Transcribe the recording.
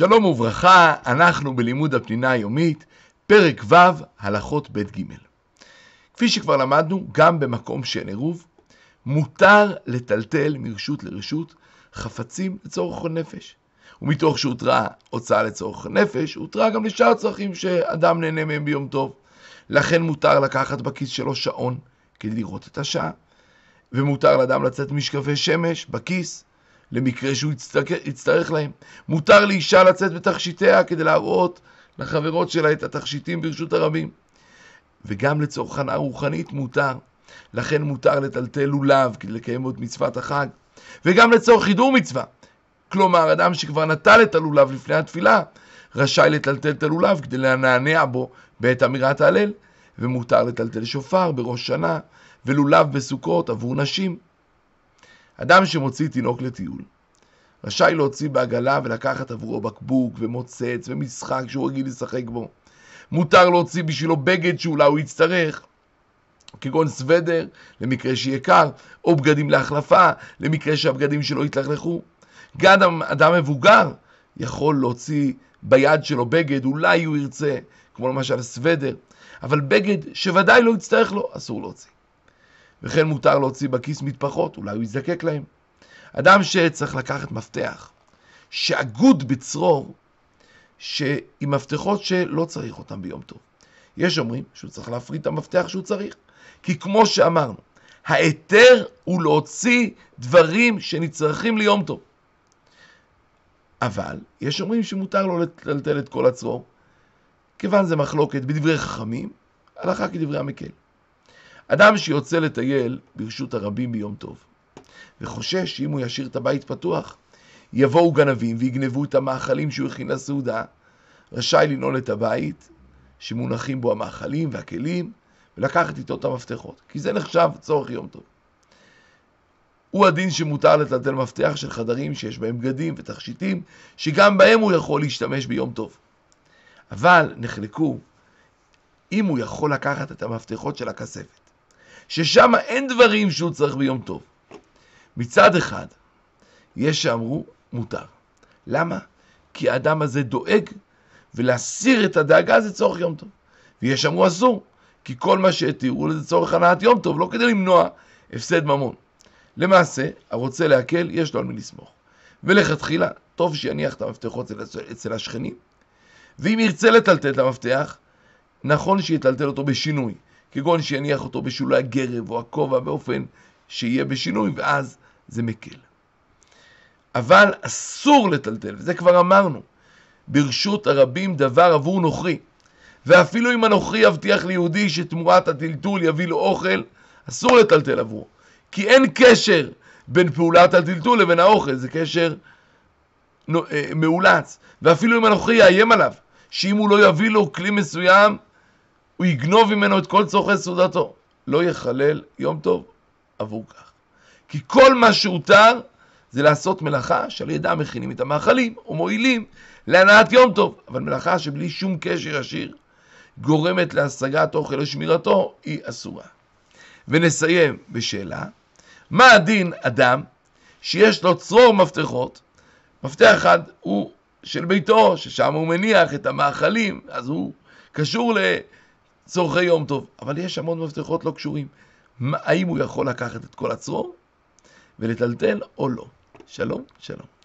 שלום וברכה, אנחנו בלימוד הפנינה היומית, פרק ו', הלכות ב' ג'. כפי שכבר למדנו, גם במקום שאין עירוב, מותר לטלטל מרשות לרשות חפצים לצורך נפש. ומתוך שהותרה הוצאה לצורך נפש, הותרה גם לשאר צרכים שאדם נהנה מהם ביום טוב. לכן מותר לקחת בכיס שלו שעון כדי לראות את השעה, ומותר לאדם לצאת משקפי שמש בכיס למקרה שהוא יצטרך, יצטרך להם. מותר לאישה לצאת בתכשיטיה כדי להראות לחברות שלה את התכשיטים ברשות הרבים. וגם לצורך הנאה רוחנית מותר. לכן מותר לטלטל לולב כדי לקיים את מצוות החג. וגם לצורך הידור מצווה. כלומר, אדם שכבר נטל את הלולב לפני התפילה, רשאי לטלטל את הלולב כדי לנענע בו בעת אמירת ההלל, ומותר לטלטל שופר בראש שנה, ולולב בסוכות עבור נשים. אדם שמוציא תינוק לטיול, רשאי להוציא בעגלה ולקחת עבורו בקבוק ומוצץ ומשחק שהוא רגיל לשחק בו. מותר להוציא בשבילו בגד שאולי הוא יצטרך, כגון סוודר, למקרה שיהיה קר, או בגדים להחלפה, למקרה שהבגדים שלו יתלכלכו. גם אדם מבוגר יכול להוציא ביד שלו בגד, אולי הוא ירצה, כמו למשל סוודר, אבל בגד שוודאי לא יצטרך לו, אסור להוציא. וכן מותר להוציא בכיס מטפחות, אולי הוא יזדקק להם. אדם שצריך לקחת מפתח, שאגוד בצרור, עם מפתחות שלא צריך אותם ביום טוב. יש אומרים שהוא צריך להפריד את המפתח שהוא צריך, כי כמו שאמרנו, ההיתר הוא להוציא דברים שנצרכים ליום טוב. אבל יש אומרים שמותר לו לטלטל את כל הצרור, כיוון זה מחלוקת בדברי חכמים, הלכה כדברי המקל. אדם שיוצא לטייל ברשות הרבים ביום טוב, וחושש שאם הוא ישאיר את הבית פתוח, יבואו גנבים ויגנבו את המאכלים שהוא הכין לסעודה, רשאי לנעול את הבית שמונחים בו המאכלים והכלים, ולקחת איתו את המפתחות, כי זה נחשב צורך יום טוב. הוא הדין שמותר לטלטל מפתח של חדרים שיש בהם בגדים ותכשיטים, שגם בהם הוא יכול להשתמש ביום טוב. אבל נחלקו אם הוא יכול לקחת את המפתחות של הכספת. ששם אין דברים שהוא צריך ביום טוב. מצד אחד, יש שאמרו מותר. למה? כי האדם הזה דואג, ולהסיר את הדאגה זה צורך יום טוב. ויש שאמרו אסור, כי כל מה שהתירו לזה צורך הנעת יום טוב, לא כדי למנוע הפסד ממון. למעשה, הרוצה להקל, יש לו על מי לסמוך. ולכתחילה, טוב שיניח את המפתחות אצל השכנים. ואם ירצה לטלטל את המפתח, נכון שיטלטל אותו בשינוי. כגון שיניח אותו בשולי הגרב או הכובע באופן שיהיה בשינוי, ואז זה מקל. אבל אסור לטלטל, וזה כבר אמרנו, ברשות הרבים דבר עבור נוכרי. ואפילו אם הנוכרי יבטיח ליהודי שתמורת הטלטול יביא לו אוכל, אסור לטלטל עבורו. כי אין קשר בין פעולת הטלטול לבין האוכל, זה קשר אה, מאולץ. ואפילו אם הנוכרי יאיים עליו, שאם הוא לא יביא לו כלי מסוים, הוא יגנוב ממנו את כל צורכי סעודתו. לא יחלל יום טוב עבור כך. כי כל מה שהותר זה לעשות מלאכה שעל ידה מכינים את המאכלים או מועילים להנאת יום טוב, אבל מלאכה שבלי שום קשר ישיר גורמת להשגת אוכל לשמירתו, היא אסורה. ונסיים בשאלה, מה הדין אדם שיש לו צרור מפתחות, מפתח אחד הוא של ביתו, ששם הוא מניח את המאכלים, אז הוא קשור ל... צורכי יום טוב, אבל יש המון מפתחות לא קשורים. האם הוא יכול לקחת את כל הצרור ולטלטל או לא? שלום, שלום.